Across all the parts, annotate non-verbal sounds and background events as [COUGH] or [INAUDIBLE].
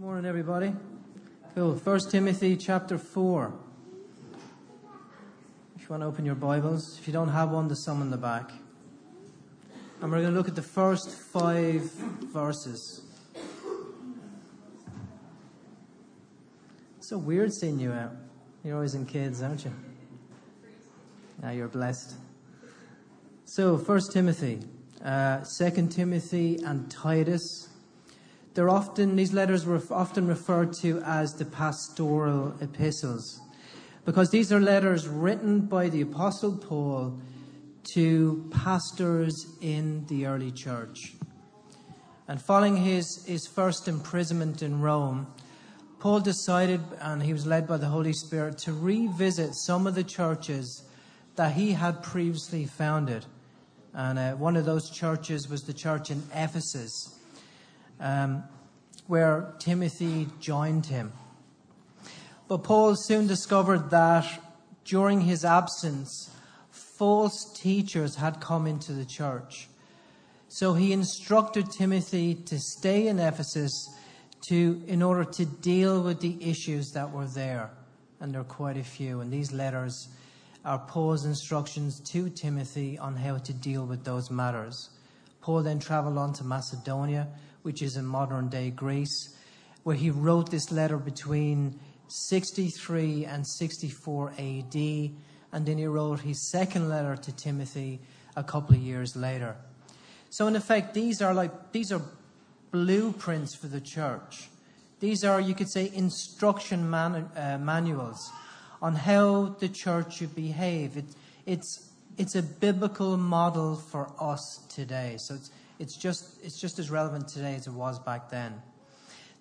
Morning, everybody. Cool. First Timothy chapter 4. If you want to open your Bibles, if you don't have one, there's some in the back. And we're going to look at the first five verses. It's so weird seeing you out. You're always in kids, aren't you? Now you're blessed. So, First Timothy, uh, Second Timothy, and Titus they're often, these letters were often referred to as the pastoral epistles because these are letters written by the Apostle Paul to pastors in the early church. And following his, his first imprisonment in Rome, Paul decided, and he was led by the Holy Spirit, to revisit some of the churches that he had previously founded. And uh, one of those churches was the church in Ephesus um, where Timothy joined him. But Paul soon discovered that during his absence, false teachers had come into the church. So he instructed Timothy to stay in Ephesus to, in order to deal with the issues that were there. And there are quite a few. And these letters are Paul's instructions to Timothy on how to deal with those matters. Paul then traveled on to Macedonia which is in modern day Greece, where he wrote this letter between 63 and 64 AD, and then he wrote his second letter to Timothy a couple of years later. So, in effect, these are like these are blueprints for the church. These are, you could say, instruction uh, manuals on how the church should behave. It, it's it's a biblical model for us today. So it's it's just, it's just as relevant today as it was back then.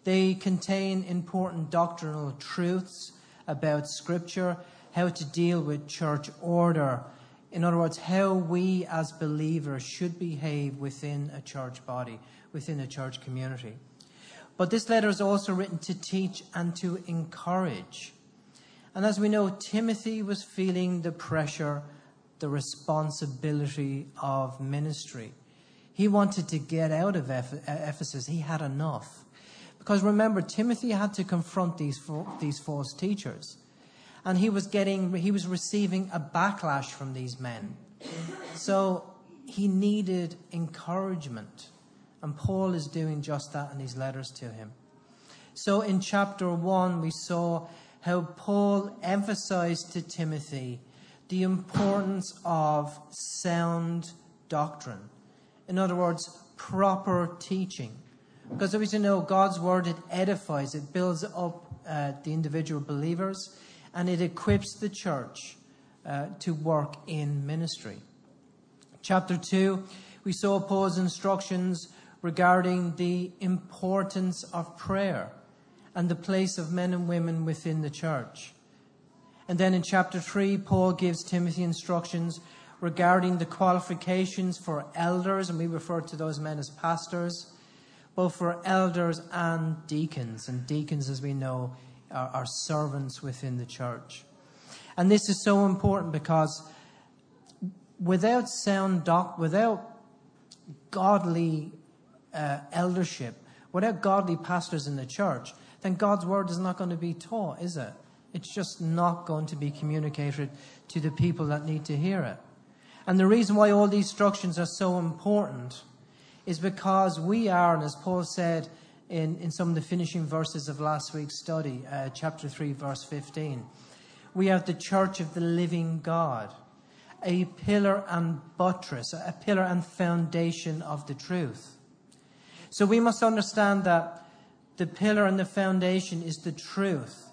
They contain important doctrinal truths about Scripture, how to deal with church order. In other words, how we as believers should behave within a church body, within a church community. But this letter is also written to teach and to encourage. And as we know, Timothy was feeling the pressure, the responsibility of ministry. He wanted to get out of uh, Ephesus. He had enough. Because remember, Timothy had to confront these, these false teachers. And he was getting, he was receiving a backlash from these men. So he needed encouragement. And Paul is doing just that in his letters to him. So in chapter 1, we saw how Paul emphasized to Timothy the importance of sound doctrine. In other words, proper teaching. Because as you know, God's word, it edifies, it builds up uh, the individual believers, and it equips the church uh, to work in ministry. Chapter 2, we saw Paul's instructions regarding the importance of prayer and the place of men and women within the church. And then in chapter 3, Paul gives Timothy instructions regarding the qualifications for elders, and we refer to those men as pastors, both for elders and deacons. And deacons, as we know, are, are servants within the church. And this is so important because without sound doc, without godly uh, eldership, without godly pastors in the church, then God's word is not going to be taught, is it? It's just not going to be communicated to the people that need to hear it. And the reason why all these instructions are so important is because we are, and as Paul said in, in some of the finishing verses of last week's study, uh, chapter 3, verse 15, we are the church of the living God, a pillar and buttress, a pillar and foundation of the truth. So we must understand that the pillar and the foundation is the truth.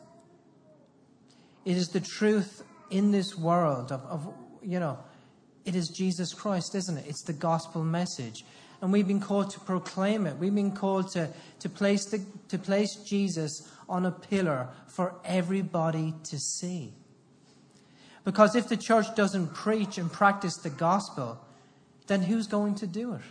It is the truth in this world of, of you know, it is Jesus Christ, isn't it? It's the gospel message. And we've been called to proclaim it. We've been called to, to, place, the, to place Jesus on a pillar for everybody to see. Because if the church doesn't preach and practice the gospel, then who's going to do it?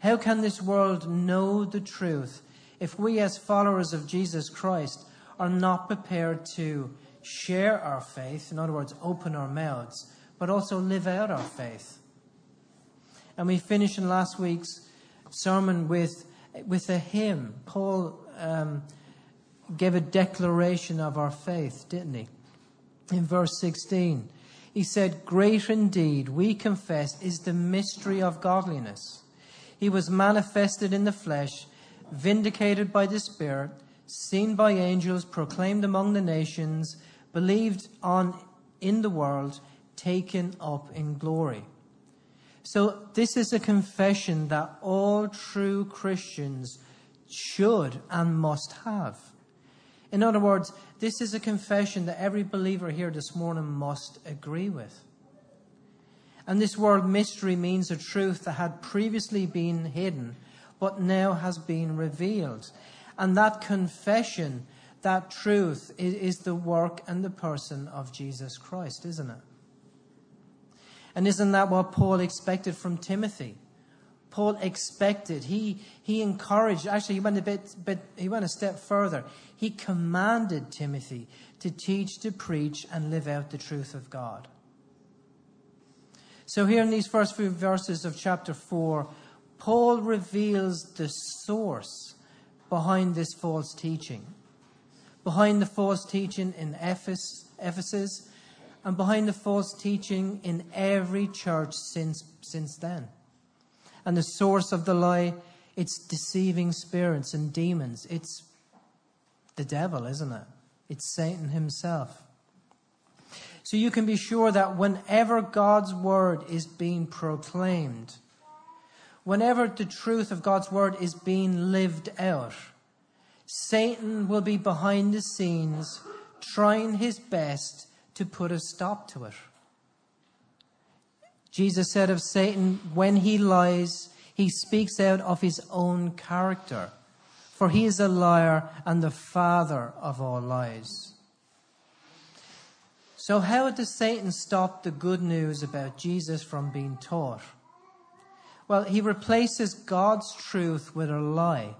How can this world know the truth if we, as followers of Jesus Christ, are not prepared to share our faith, in other words, open our mouths, but also live out our faith. And we finished in last week's sermon with, with a hymn. Paul um, gave a declaration of our faith, didn't he? In verse 16, he said, Great indeed, we confess, is the mystery of godliness. He was manifested in the flesh, vindicated by the Spirit, seen by angels, proclaimed among the nations, believed on in the world, taken up in glory. So, this is a confession that all true Christians should and must have. In other words, this is a confession that every believer here this morning must agree with. And this word mystery means a truth that had previously been hidden, but now has been revealed. And that confession, that truth, is, the work and the person of Jesus Christ, isn't it? And isn't that what Paul expected from Timothy? Paul expected. He, he encouraged, actually, he went a bit, bit, he went a step further. He commanded Timothy to teach, to preach, and live out the truth of God. So, here in these first few verses of chapter 4, Paul reveals the source behind this false teaching. Behind the false teaching in Ephesus and behind the false teaching in every church since, since then. And the source of the lie, it's deceiving spirits and demons. It's the devil, isn't it? It's Satan himself. So you can be sure that whenever God's word is being proclaimed, whenever the truth of God's word is being lived out, Satan will be behind the scenes trying his best to put a stop to it. Jesus said of Satan, when he lies, he speaks out of his own character, for he is a liar and the father of all lies. So, how does Satan stop the good news about Jesus from being taught? Well, he replaces God's truth with a lie.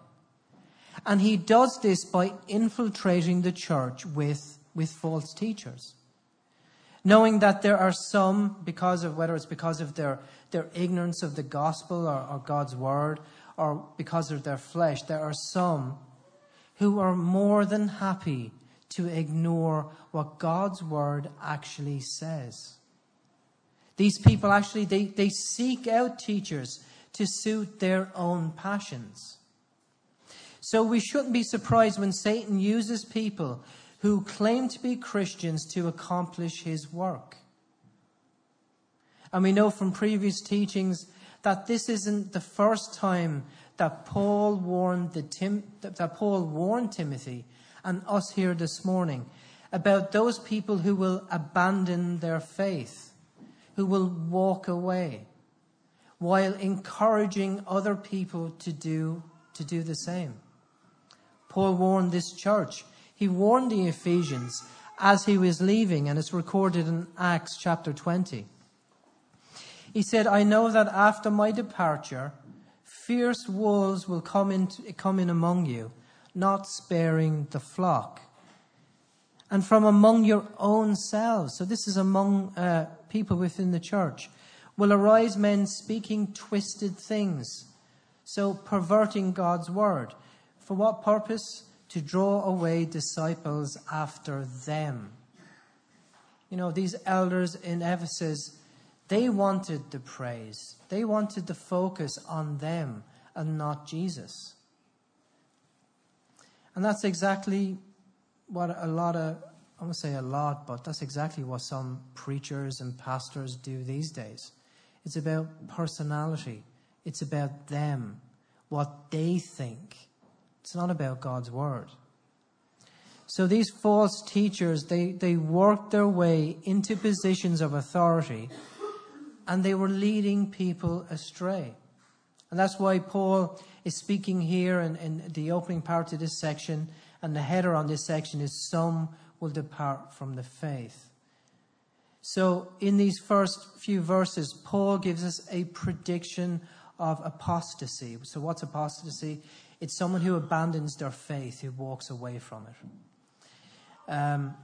And he does this by infiltrating the church with, with false teachers. Knowing that there are some, because of whether it's because of their, their ignorance of the gospel or, or God's word, or because of their flesh, there are some who are more than happy to ignore what God's word actually says. These people actually, they, they seek out teachers to suit their own passions. So we shouldn't be surprised when Satan uses people who claim to be Christians to accomplish his work. And we know from previous teachings that this isn't the first time that Paul warned Tim, that Paul warned Timothy and us here this morning about those people who will abandon their faith, who will walk away, while encouraging other people to do, to do the same. Paul warned this church. He warned the Ephesians as he was leaving, and it's recorded in Acts chapter 20. He said, I know that after my departure, fierce wolves will come in, come in among you not sparing the flock. And from among your own selves, so this is among uh, people within the church, will arise men speaking twisted things, so perverting God's word. For what purpose? To draw away disciples after them. You know, these elders in Ephesus, they wanted the praise. They wanted the focus on them and not Jesus. And that's exactly what a lot of, I won't say a lot, but that's exactly what some preachers and pastors do these days. It's about personality. It's about them, what they think. It's not about God's word. So these false teachers, they, they worked their way into positions of authority and they were leading people astray. And that's why Paul is speaking here in, in the opening part of this section, and the header on this section is Some will depart from the faith. So, in these first few verses, Paul gives us a prediction of apostasy. So, what's apostasy? It's someone who abandons their faith, who walks away from it. Um,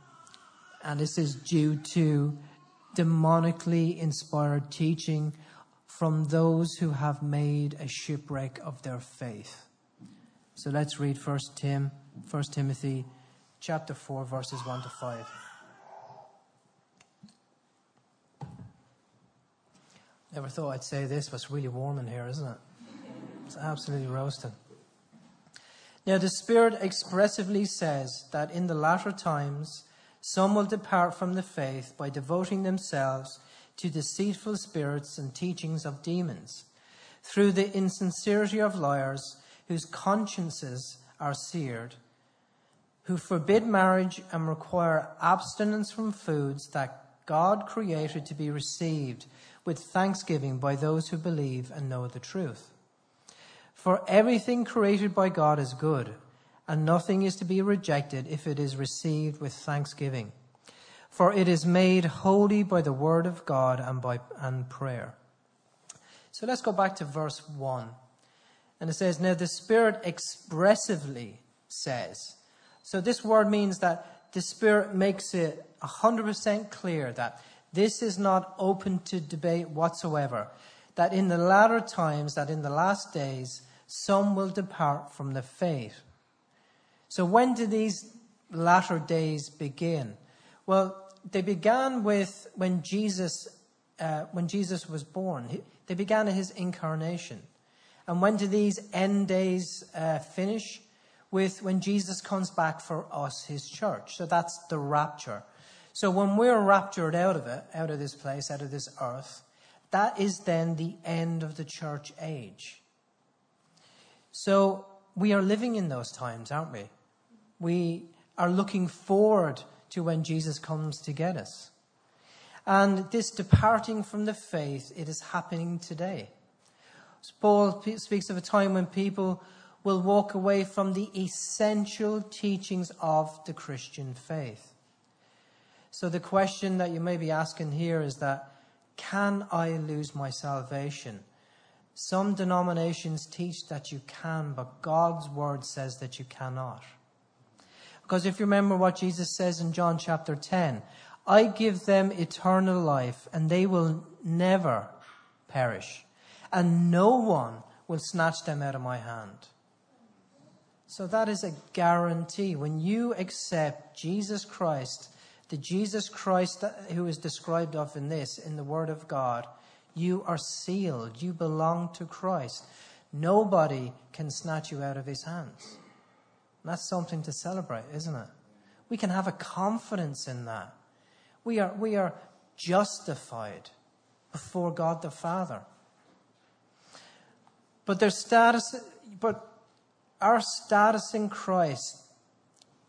and this is due to demonically inspired teaching from those who have made a shipwreck of their faith. So let's read First Tim, First Timothy, chapter four, verses one to five. Never thought I'd say this, but it's really warm in here, isn't it? It's absolutely roasting. Now, the Spirit expressively says that in the latter times, some will depart from the faith by devoting themselves to deceitful spirits and teachings of demons, through the insincerity of liars whose consciences are seared, who forbid marriage and require abstinence from foods that God created to be received with thanksgiving by those who believe and know the truth. For everything created by God is good, and nothing is to be rejected if it is received with thanksgiving. For it is made holy by the word of God and by and prayer. So let's go back to verse 1. And it says, Now the Spirit expressively says. So this word means that the Spirit makes it 100% clear that this is not open to debate whatsoever. That in the latter times, that in the last days, some will depart from the faith. So when do these latter days begin? Well, they began with when Jesus, uh, when Jesus was born. They began at his incarnation. And when do these end days uh, finish? With when Jesus comes back for us, his church. So that's the rapture. So when we're raptured out of it, out of this place, out of this earth, that is then the end of the church age. So we are living in those times, aren't we? We are looking forward to when Jesus comes to get us. And this departing from the faith, it is happening today. Paul speaks of a time when people will walk away from the essential teachings of the Christian faith. So the question that you may be asking here is that, can I lose my salvation? Some denominations teach that you can, but God's word says that you cannot. Because if you remember what Jesus says in John chapter 10, I give them eternal life and they will never perish and no one will snatch them out of my hand. So that is a guarantee. When you accept Jesus Christ the Jesus Christ who is described of in this, in the Word of God, you are sealed. You belong to Christ. Nobody can snatch you out of his hands. And that's something to celebrate, isn't it? We can have a confidence in that. We are, we are justified before God the Father. But their status, but our status in Christ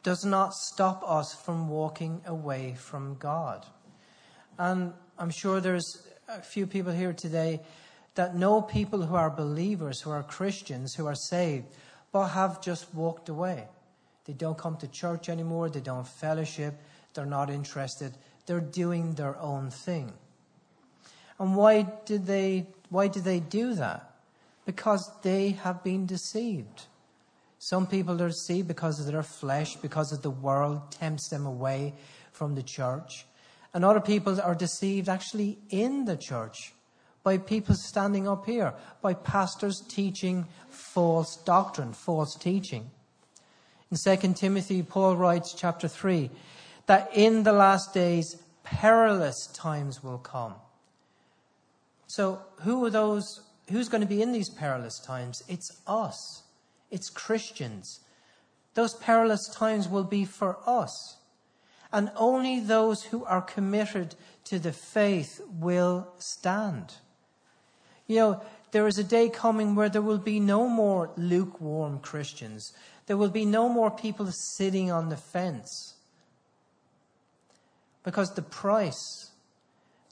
does not stop us from walking away from God. And I'm sure there's a few people here today that know people who are believers, who are Christians, who are saved, but have just walked away. They don't come to church anymore, they don't fellowship, they're not interested, they're doing their own thing. And why did they why did they do that? Because they have been deceived. Some people are deceived because of their flesh, because of the world tempts them away from the church. And other people are deceived actually in the church by people standing up here, by pastors teaching false doctrine, false teaching. In 2 Timothy, Paul writes, chapter 3, that in the last days perilous times will come. So, who are those? Who's going to be in these perilous times? It's us. It's Christians. Those perilous times will be for us. And only those who are committed to the faith will stand. You know, there is a day coming where there will be no more lukewarm Christians. There will be no more people sitting on the fence. Because the price,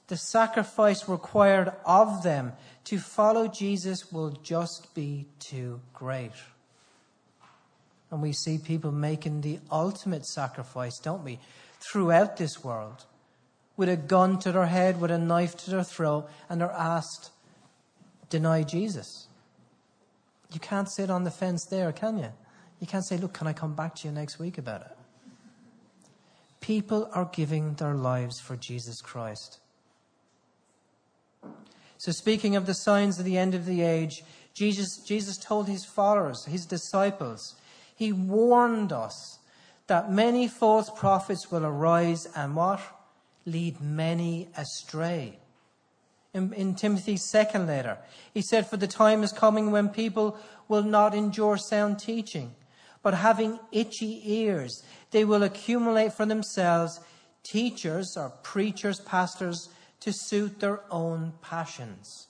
the sacrifice required of them to follow Jesus will just be too great. And we see people making the ultimate sacrifice, don't we? Throughout this world. With a gun to their head, with a knife to their throat, and they're asked, deny Jesus. You can't sit on the fence there, can you? You can't say, look, can I come back to you next week about it? People are giving their lives for Jesus Christ. So, speaking of the signs of the end of the age, Jesus, Jesus told his followers, his disciples, he warned us that many false prophets will arise and what? Lead many astray. In, in, Timothy's second letter, he said, For the time is coming when people will not endure sound teaching, but having itchy ears, they will accumulate for themselves teachers or preachers, pastors, to suit their own passions.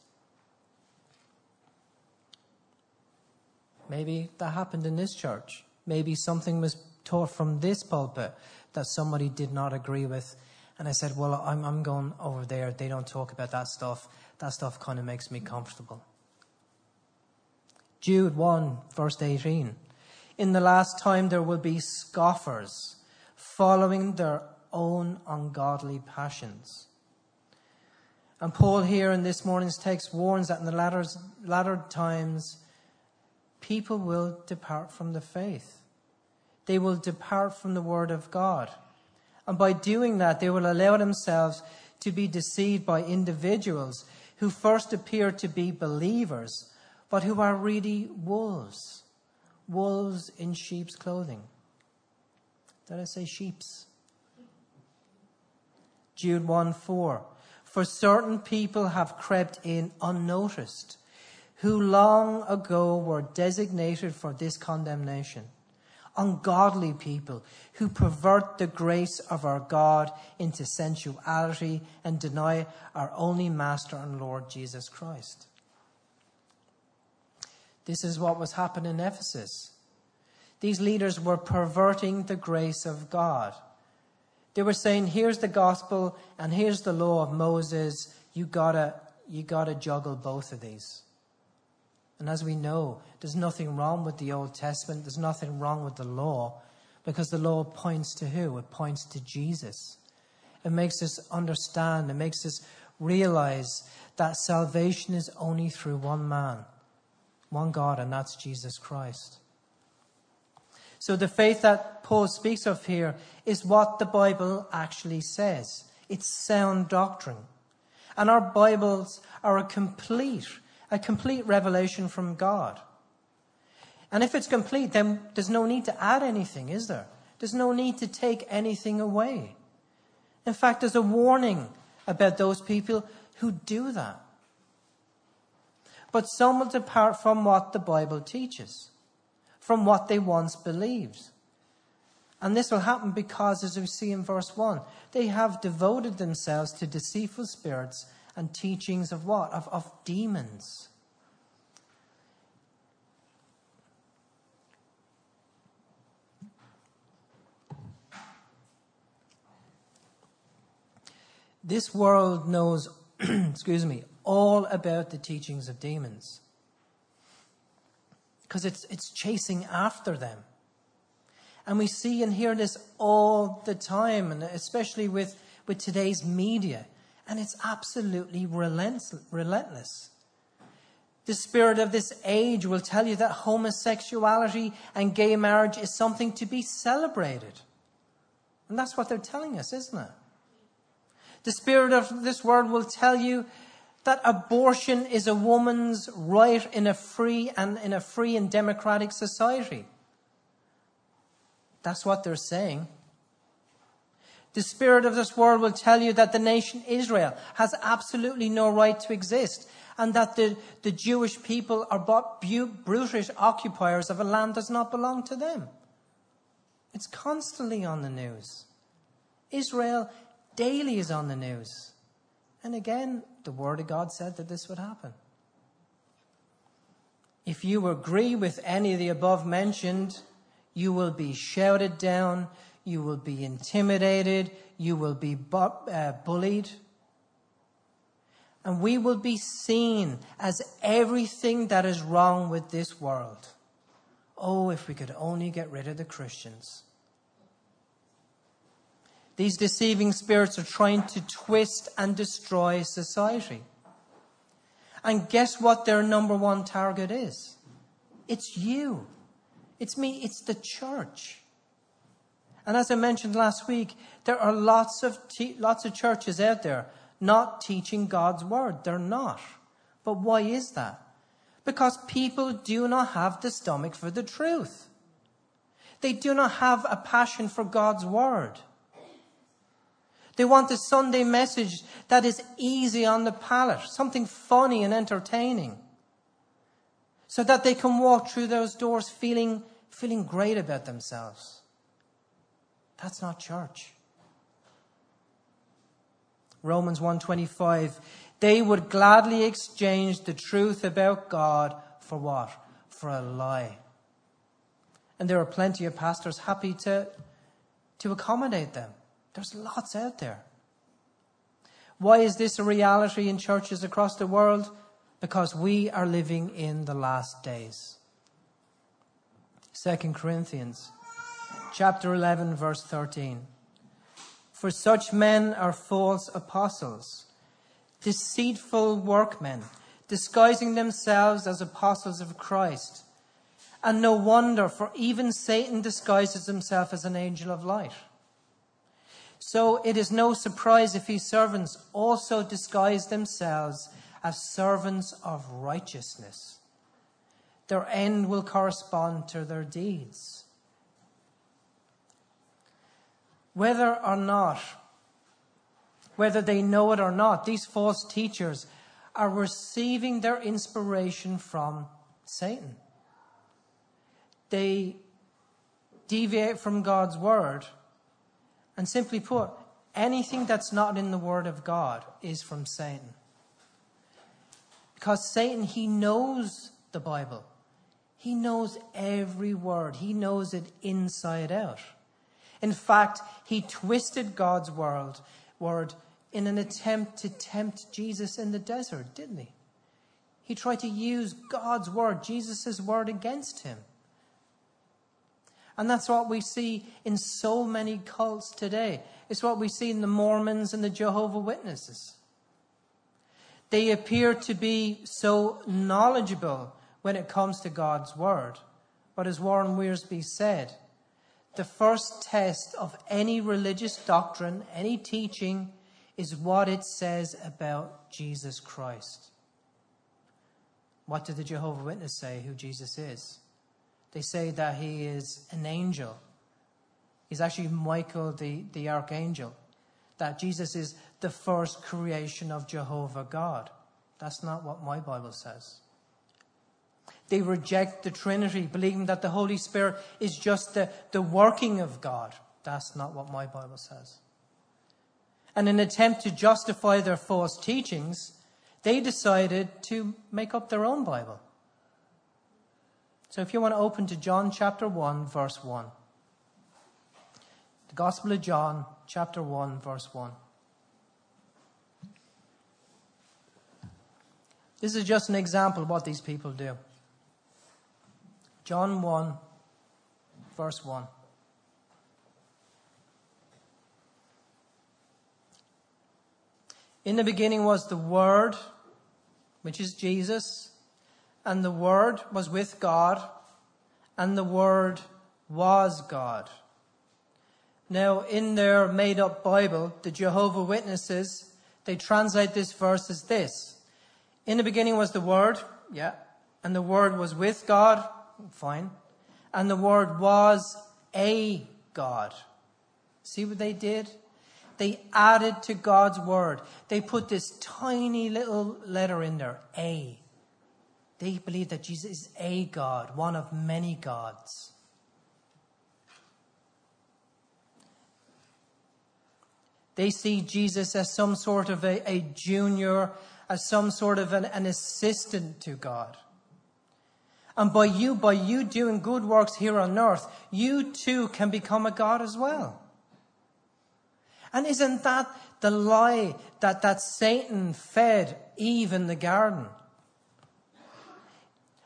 Maybe that happened in this church. Maybe something was taught from this pulpit that somebody did not agree with. And I said, Well, I'm, I'm going over there. They don't talk about that stuff. That stuff kind of makes me comfortable. Jude 1, verse 18. In the last time there will be scoffers following their own ungodly passions. And Paul here in this morning's text warns that in the latter, latter times, people will depart from the faith. They will depart from the word of God. And by doing that, they will allow themselves to be deceived by individuals who first appear to be believers, but who are really wolves. Wolves in sheep's clothing. Did I say sheep's? Jude 1 4. For certain people have crept in unnoticed, who long ago were designated for this condemnation. Ungodly people who pervert the grace of our God into sensuality and deny our only Master and Lord Jesus Christ. This is what was happening in Ephesus. These leaders were perverting the grace of God. They were saying, here's the gospel and here's the law of Moses. You gotta, you gotta juggle both of these. And as we know, there's nothing wrong with the Old Testament. There's nothing wrong with the law because the law points to who? It points to Jesus. It makes us understand. It makes us realize that salvation is only through one man, one God, and that's Jesus Christ. So the faith that Paul speaks of here is what the Bible actually says. It's sound doctrine. And our Bibles are a complete, a complete revelation from God. And if it's complete, then there's no need to add anything, is there? There's no need to take anything away. In fact, there's a warning about those people who do that. But some will depart from what the Bible teaches from what they once believed. And this will happen because, as we see in verse 1, they have devoted themselves to deceitful spirits and teachings of what? Of, of demons. This world knows, [CLEARS THROAT] excuse me, all about the teachings of demons because it's, it's chasing after them. And we see and hear this all the time, and especially with, with today's media. And it's absolutely relentless. The spirit of this age will tell you that homosexuality and gay marriage is something to be celebrated. And that's what they're telling us, isn't it? The spirit of this world will tell you that abortion is a woman's right in a free and in a free and democratic society. That's what they're saying. The spirit of this world will tell you that the nation Israel has absolutely no right to exist and that the, the Jewish people are but brutish occupiers of a land that does not belong to them. It's constantly on the news. Israel daily is on the news. And again, the Word of God said that this would happen. If you agree with any of the above mentioned, you will be shouted down, you will be intimidated, you will be bu- uh, bullied. And we will be seen as everything that is wrong with this world. Oh, if we could only get rid of the Christians. These deceiving spirits are trying to twist and destroy society. And guess what their number one target is? It's you. It's me. It's the church. And as I mentioned last week, there are lots of, te- lots of churches out there not teaching God's word. They're not. But why is that? Because people do not have the stomach for the truth. They do not have a passion for God's word. They want a Sunday message that is easy on the palate, something funny and entertaining, so that they can walk through those doors feeling, feeling great about themselves. That's not church. Romans 125 they would gladly exchange the truth about God for what? For a lie. And there are plenty of pastors happy to, to accommodate them. There's lots out there. Why is this a reality in churches across the world? Because we are living in the last days. 2 Corinthians chapter 11 verse 13. For such men are false apostles, deceitful workmen, disguising themselves as apostles of Christ. And no wonder, for even Satan disguises himself as an angel of light. So it is no surprise if his servants also disguise themselves as servants of righteousness. Their end will correspond to their deeds. Whether or not, whether they know it or not, these false teachers are receiving their inspiration from Satan. They deviate from God's word and simply put, anything that's not in the Word of God is from Satan. Because Satan, he knows the Bible. He knows every word. He knows it inside out. In fact, he twisted God's word, word in an attempt to tempt Jesus in the desert, didn't he? He tried to use God's word, Jesus' word, against him. And that's what we see in so many cults today. It's what we see in the Mormons and the Jehovah Witnesses. They appear to be so knowledgeable when it comes to God's word. But as Warren Wiersbe said, the first test of any religious doctrine, any teaching, is what it says about Jesus Christ. What did the Jehovah Witness say who Jesus is? They say that he is an angel. He's actually Michael the, the archangel. That Jesus is the first creation of Jehovah God. That's not what my Bible says. They reject the Trinity, believing that the Holy Spirit is just the, the working of God. That's not what my Bible says. And in an attempt to justify their false teachings, they decided to make up their own Bible. So if you want to open to John chapter 1, verse 1. The Gospel of John, chapter 1, verse 1. This is just an example of what these people do. John 1, verse 1. In the beginning was the Word, which is Jesus and the Word was with God, and the Word was God. Now, in their made up Bible, the Jehovah Witnesses, they translate this verse as this. In the beginning was the Word, yeah, and the Word was with God, fine, and the Word was a God. See what they did? They added to God's Word. They put this tiny little letter in there, A. They believe that Jesus is a God, one of many gods. They see Jesus as some sort of a, a junior, as some sort of an, an assistant to God. And by you, by you doing good works here on earth, you too can become a God as well. And isn't that the lie that, that Satan fed Eve in the garden?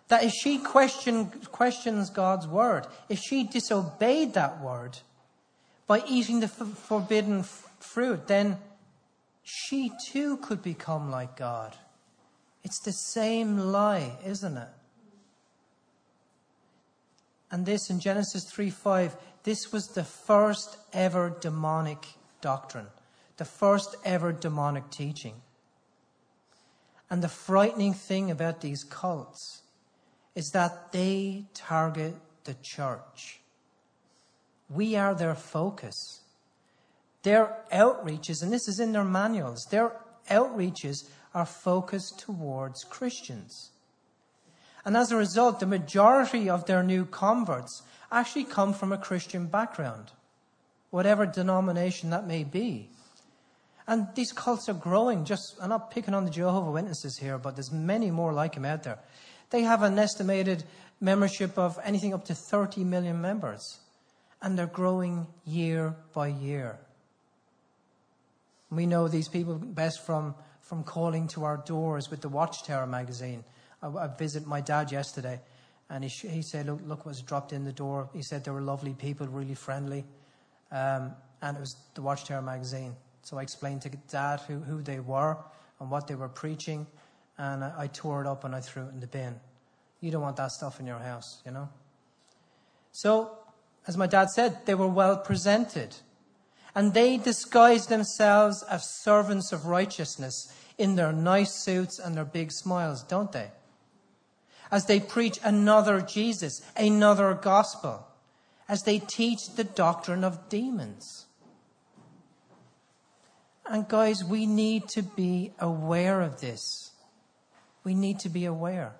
That if she question, questions God's word, if she disobeyed that word by eating the f- forbidden f- fruit, then she too could become like God. It's the same lie, isn't it? And this in Genesis 3 5, this was the first ever demonic doctrine, the first ever demonic teaching. And the frightening thing about these cults is that they target the church. We are their focus. Their outreaches, and this is in their manuals, their outreaches are focused towards Christians. And as a result, the majority of their new converts actually come from a Christian background, whatever denomination that may be. And these cults are growing. Just, I'm not picking on the Jehovah Witnesses here, but there's many more like them out there. They have an estimated membership of anything up to 30 million members, and they're growing year by year. We know these people best from, from calling to our doors with the Watchtower magazine. I, I visited my dad yesterday, and he, he said, look, look what's dropped in the door. He said they were lovely people, really friendly. Um, and it was the Watchtower magazine. So I explained to dad who, who they were and what they were preaching, and I, I tore it up and I threw it in the bin. You don't want that stuff in your house, you know? So, as my dad said, they were well presented. And they disguised themselves as servants of righteousness in their nice suits and their big smiles, don't they? As they preach another Jesus, another gospel, as they teach the doctrine of demons. And guys, we need to be aware of this. We need to be aware.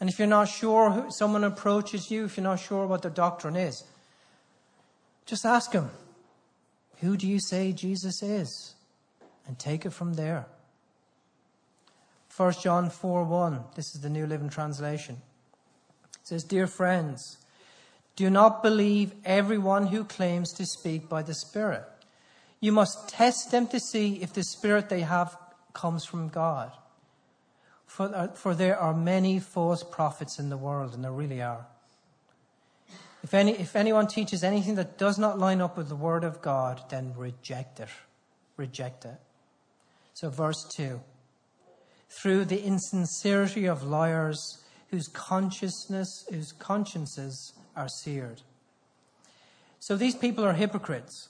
And if you're not sure who someone approaches you, if you're not sure what the doctrine is, just ask them, Who do you say Jesus is? And take it from there. 1 John 4 1, this is the New Living Translation. It says, Dear friends, do not believe everyone who claims to speak by the Spirit you must test them to see if the spirit they have comes from God. For, uh, for there are many false prophets in the world, and there really are. If, any, if anyone teaches anything that does not line up with the word of God, then reject it. Reject it. So, verse 2 Through the insincerity of liars whose consciousness, whose consciences are seared. So, these people are hypocrites.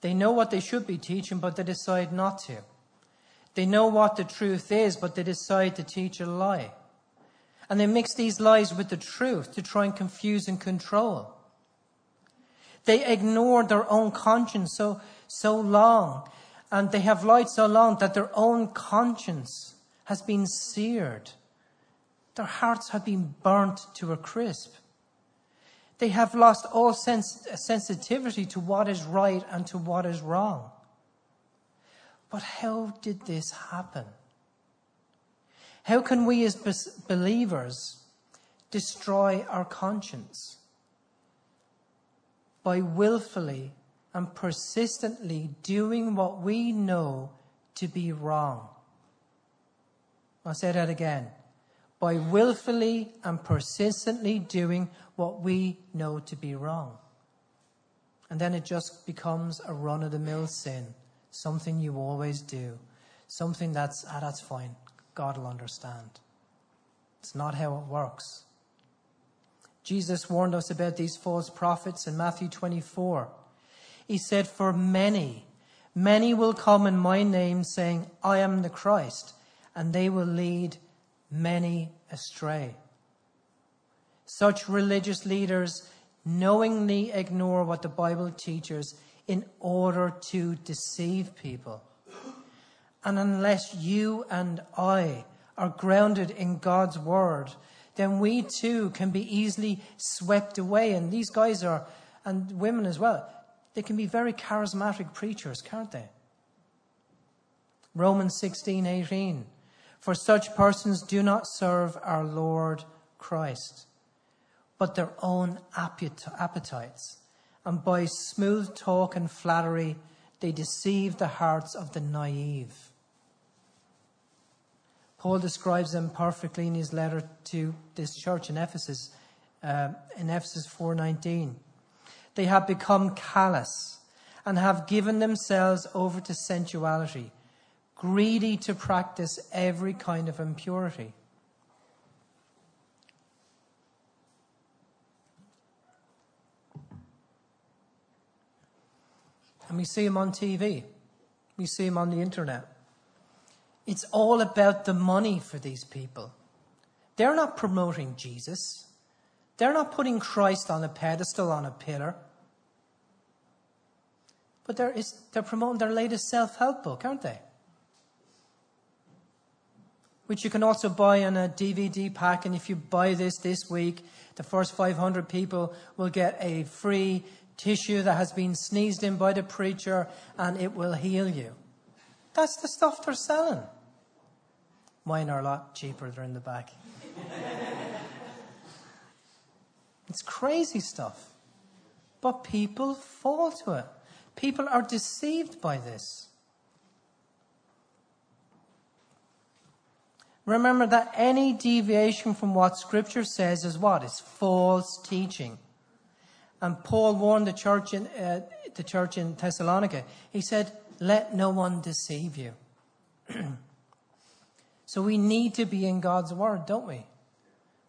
They know what they should be teaching, but they decide not to. They know what the truth is, but they decide to teach a lie. And they mix these lies with the truth to try and confuse and control. They ignore their own conscience so, so long, and they have lied so long that their own conscience has been seared. Their hearts have been burnt to a crisp. They have lost all sens- sensitivity to what is right and to what is wrong. But how did this happen? How can we as believers destroy our conscience? By willfully and persistently doing what we know to be wrong. I'll say that again by willfully and persistently doing what we know to be wrong. And then it just becomes a run of the mill sin, something you always do, something that's, ah, that's fine, God will understand. It's not how it works. Jesus warned us about these false prophets in Matthew 24. He said, For many, many will come in my name saying, I am the Christ, and they will lead many astray. Such religious leaders knowingly ignore what the Bible teaches in order to deceive people. And unless you and I are grounded in God's word, then we too can be easily swept away. And these guys are, and women as well, they can be very charismatic preachers, can't they? Romans 16, 18. For such persons do not serve our Lord Christ, but their own appetites. And by smooth talk and flattery, they deceive the hearts of the naive. Paul describes them perfectly in his letter to this church in Ephesus, uh, in Ephesus 4:19. They have become callous and have given themselves over to sensuality greedy to practice every kind of impurity. And we see them on TV. We see them on the internet. It's all about the money for these people. They're not promoting Jesus. They're not putting Christ on a pedestal, on a pillar. But they're, they're promoting their latest self help book, aren't they? Which you can also buy on a DVD pack. And if you buy this this week, the first 500 people will get a free tissue that has been sneezed in by the preacher and it will heal you. That's the stuff they're selling. Mine are a lot cheaper, they're in the back. [LAUGHS] it's crazy stuff. But people fall to it. People are deceived by this. Remember that any deviation from what Scripture says is what? Is false teaching. And Paul warned the church in, uh, the church in Thessalonica. He said, let no one deceive you. [CLEARS THROAT] so we need to be in God's Word, don't we?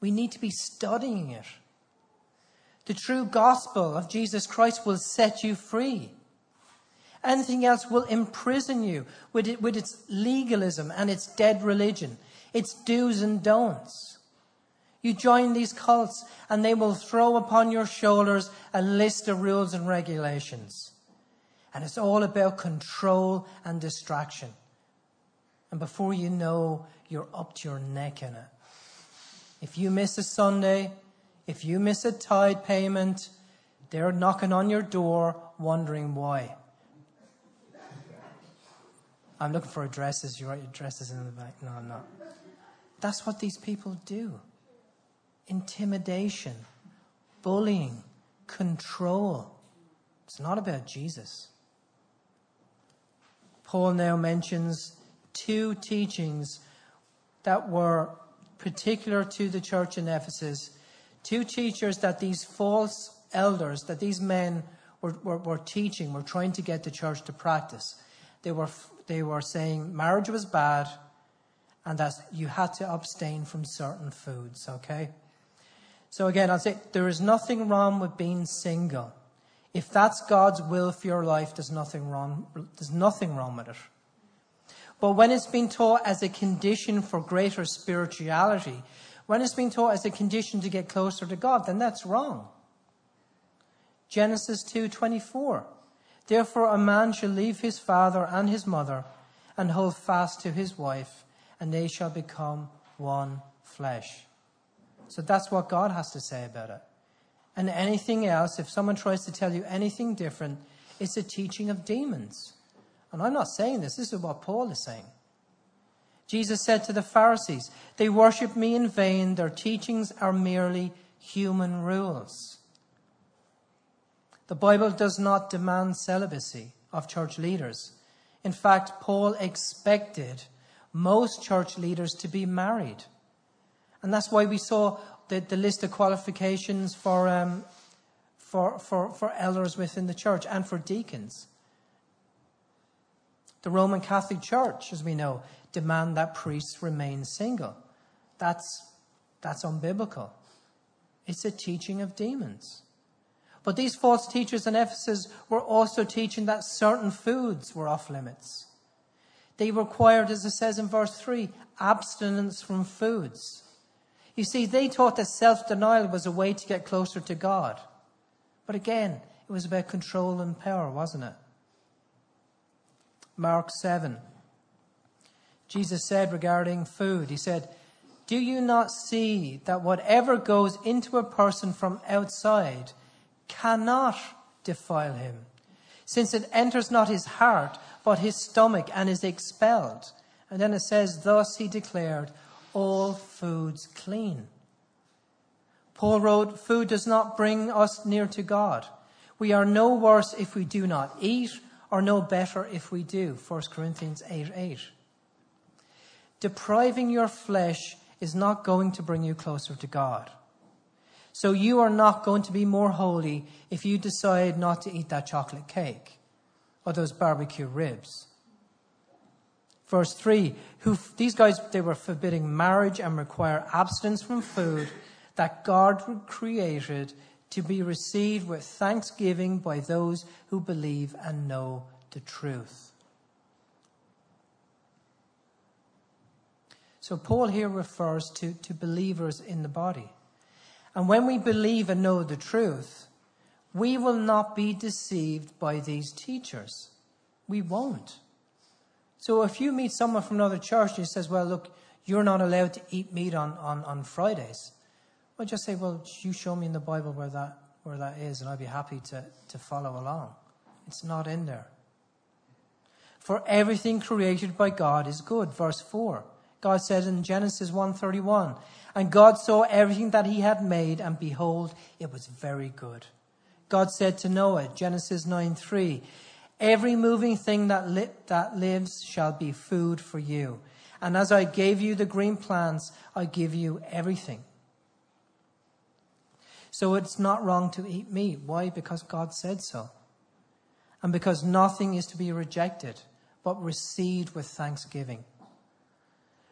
We need to be studying it. The true gospel of Jesus Christ will set you free. Anything else will imprison you with, it, with its legalism and its dead religion, its do's and don'ts. You join these cults and they will throw upon your shoulders a list of rules and regulations. And it's all about control and distraction. And before you know, you're up to your neck in it. If you miss a Sunday, if you miss a tithe payment, they're knocking on your door wondering why. I'm looking for addresses. You write your addresses in the back. No, I'm not. That's what these people do intimidation, bullying, control. It's not about Jesus. Paul now mentions two teachings that were particular to the church in Ephesus, two teachers that these false elders, that these men were, were, were teaching, were trying to get the church to practice. They were, they were saying marriage was bad and that you had to abstain from certain foods, okay? So again, I'll say there is nothing wrong with being single. If that's God's will for your life, there's nothing wrong, there's nothing wrong with it. But when it's been taught as a condition for greater spirituality, when it's been taught as a condition to get closer to God, then that's wrong. Genesis 2:24. Therefore a man shall leave his father and his mother and hold fast to his wife, and they shall become one flesh. So that's what God has to say about it. And anything else, if someone tries to tell you anything different, it's a teaching of demons. And I'm not saying this, this is what Paul is saying. Jesus said to the Pharisees, They worship me in vain, their teachings are merely human rules. The Bible does not demand celibacy of church leaders. In fact, Paul expected most church leaders to be married. And that's why we saw the, the list of qualifications for, um, for, for, for elders within the church and for deacons. The Roman Catholic Church, as we know, demand that priests remain single. That's, that's unbiblical. It's a teaching of demons. But these false teachers in Ephesus were also teaching that certain foods were off limits. They required, as it says in verse 3, abstinence from foods. You see, they taught that self denial was a way to get closer to God. But again, it was about control and power, wasn't it? Mark 7. Jesus said regarding food, He said, Do you not see that whatever goes into a person from outside cannot defile him, since it enters not his heart, but his stomach, and is expelled? And then it says, Thus he declared, all foods clean. Paul wrote, Food does not bring us near to God. We are no worse if we do not eat, or no better if we do. 1 Corinthians 8 8. Depriving your flesh is not going to bring you closer to God. So you are not going to be more holy if you decide not to eat that chocolate cake or those barbecue ribs. Verse 3 who, These guys, they were forbidding marriage and require abstinence from food that God created to be received with thanksgiving by those who believe and know the truth. So Paul here refers to, to believers in the body. And when we believe and know the truth, we will not be deceived by these teachers. We won't. So if you meet someone from another church and he says, well, look, you're not allowed to eat meat on, on, on Fridays. Well, just say, well, you show me in the Bible where that, where that is, and I'd be happy to, to follow along. It's not in there. For everything created by God is good. Verse 4. God said in Genesis 1:31, and God saw everything that he had made and behold it was very good. God said to Noah, Genesis 9:3, every moving thing that, li- that lives shall be food for you. And as I gave you the green plants, I give you everything. So it's not wrong to eat meat. Why? Because God said so. And because nothing is to be rejected, but received with thanksgiving.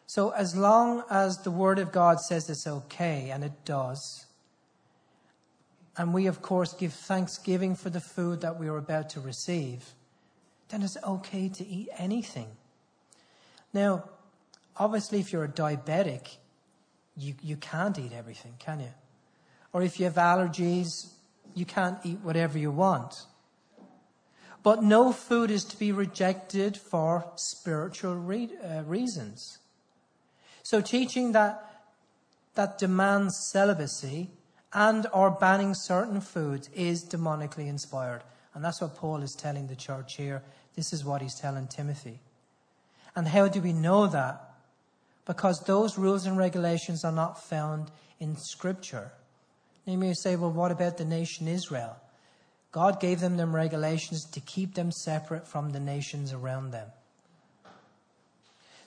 So as long as the Word of God says it's okay, and it does, and we of course give thanksgiving for the food that we are about to receive, then it's okay to eat anything. Now, obviously, if you're a diabetic, you, you can't eat everything, can you? Or if you have allergies, you can't eat whatever you want. But no food is to be rejected for spiritual re- uh, reasons. So teaching that, that demands celibacy and or banning certain foods is demonically inspired. And that's what Paul is telling the church here. This is what he's telling Timothy. And how do we know that? Because those rules and regulations are not found in Scripture. You may say, well, what about the nation Israel? God gave them them regulations to keep them separate from the nations around them.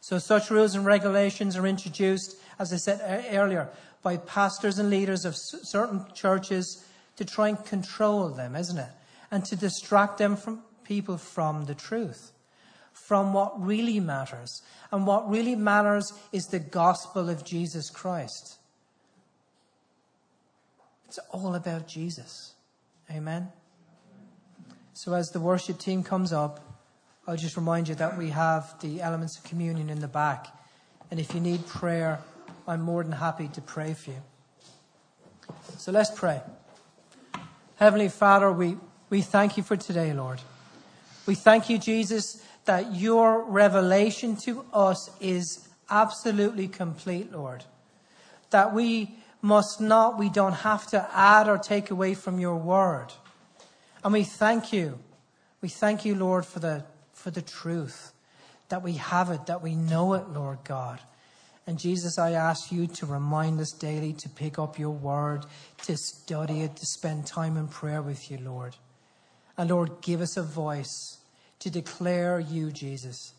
So such rules and regulations are introduced, as I said earlier, by pastors and leaders of certain churches to try and control them, isn't it? And to distract them from people from the truth, from what really matters. And what really matters is the gospel of Jesus Christ. It's all about Jesus. Amen. So as the worship team comes up, I'll just remind you that we have the elements of communion in the back. And if you need prayer, I'm more than happy to pray for you. So let's pray. Heavenly Father, we, we thank you for today, Lord. We thank you, Jesus, that your revelation to us is absolutely complete, Lord. That we must not, we don't have to add or take away from your word. And we thank you. We thank you, Lord, for the for the truth, that we have it, that we know it, Lord God. And Jesus, I ask you to remind us daily to pick up your word, to study it, to spend time in prayer with you, Lord. And Lord, give us a voice to declare you, Jesus,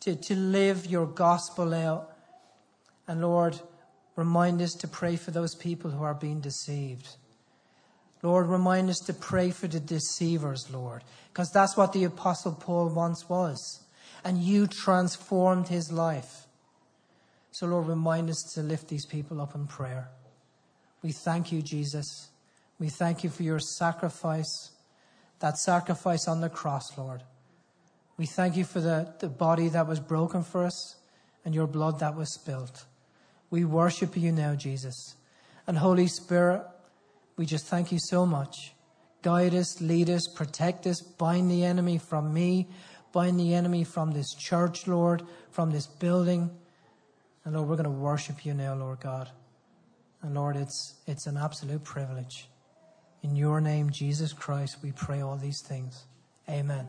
to, to live your gospel out. And Lord, remind us to pray for those people who are being deceived. Lord, remind us to pray for the deceivers, Lord, because that's what the Apostle Paul once was. And you transformed his life. So, Lord, remind us to lift these people up in prayer. We thank you, Jesus. We thank you for your sacrifice, that sacrifice on the cross, Lord. We thank you for the, the body that was broken for us and your blood that was spilt. We worship you now, Jesus. And Holy Spirit, we just thank you so much. Guide us, lead us, protect us, bind the enemy from me, bind the enemy from this church, Lord, from this building. And Lord, we're going to worship you now, Lord God. And Lord, it's, it's an absolute privilege. In your name, Jesus Christ, we pray all these things. Amen.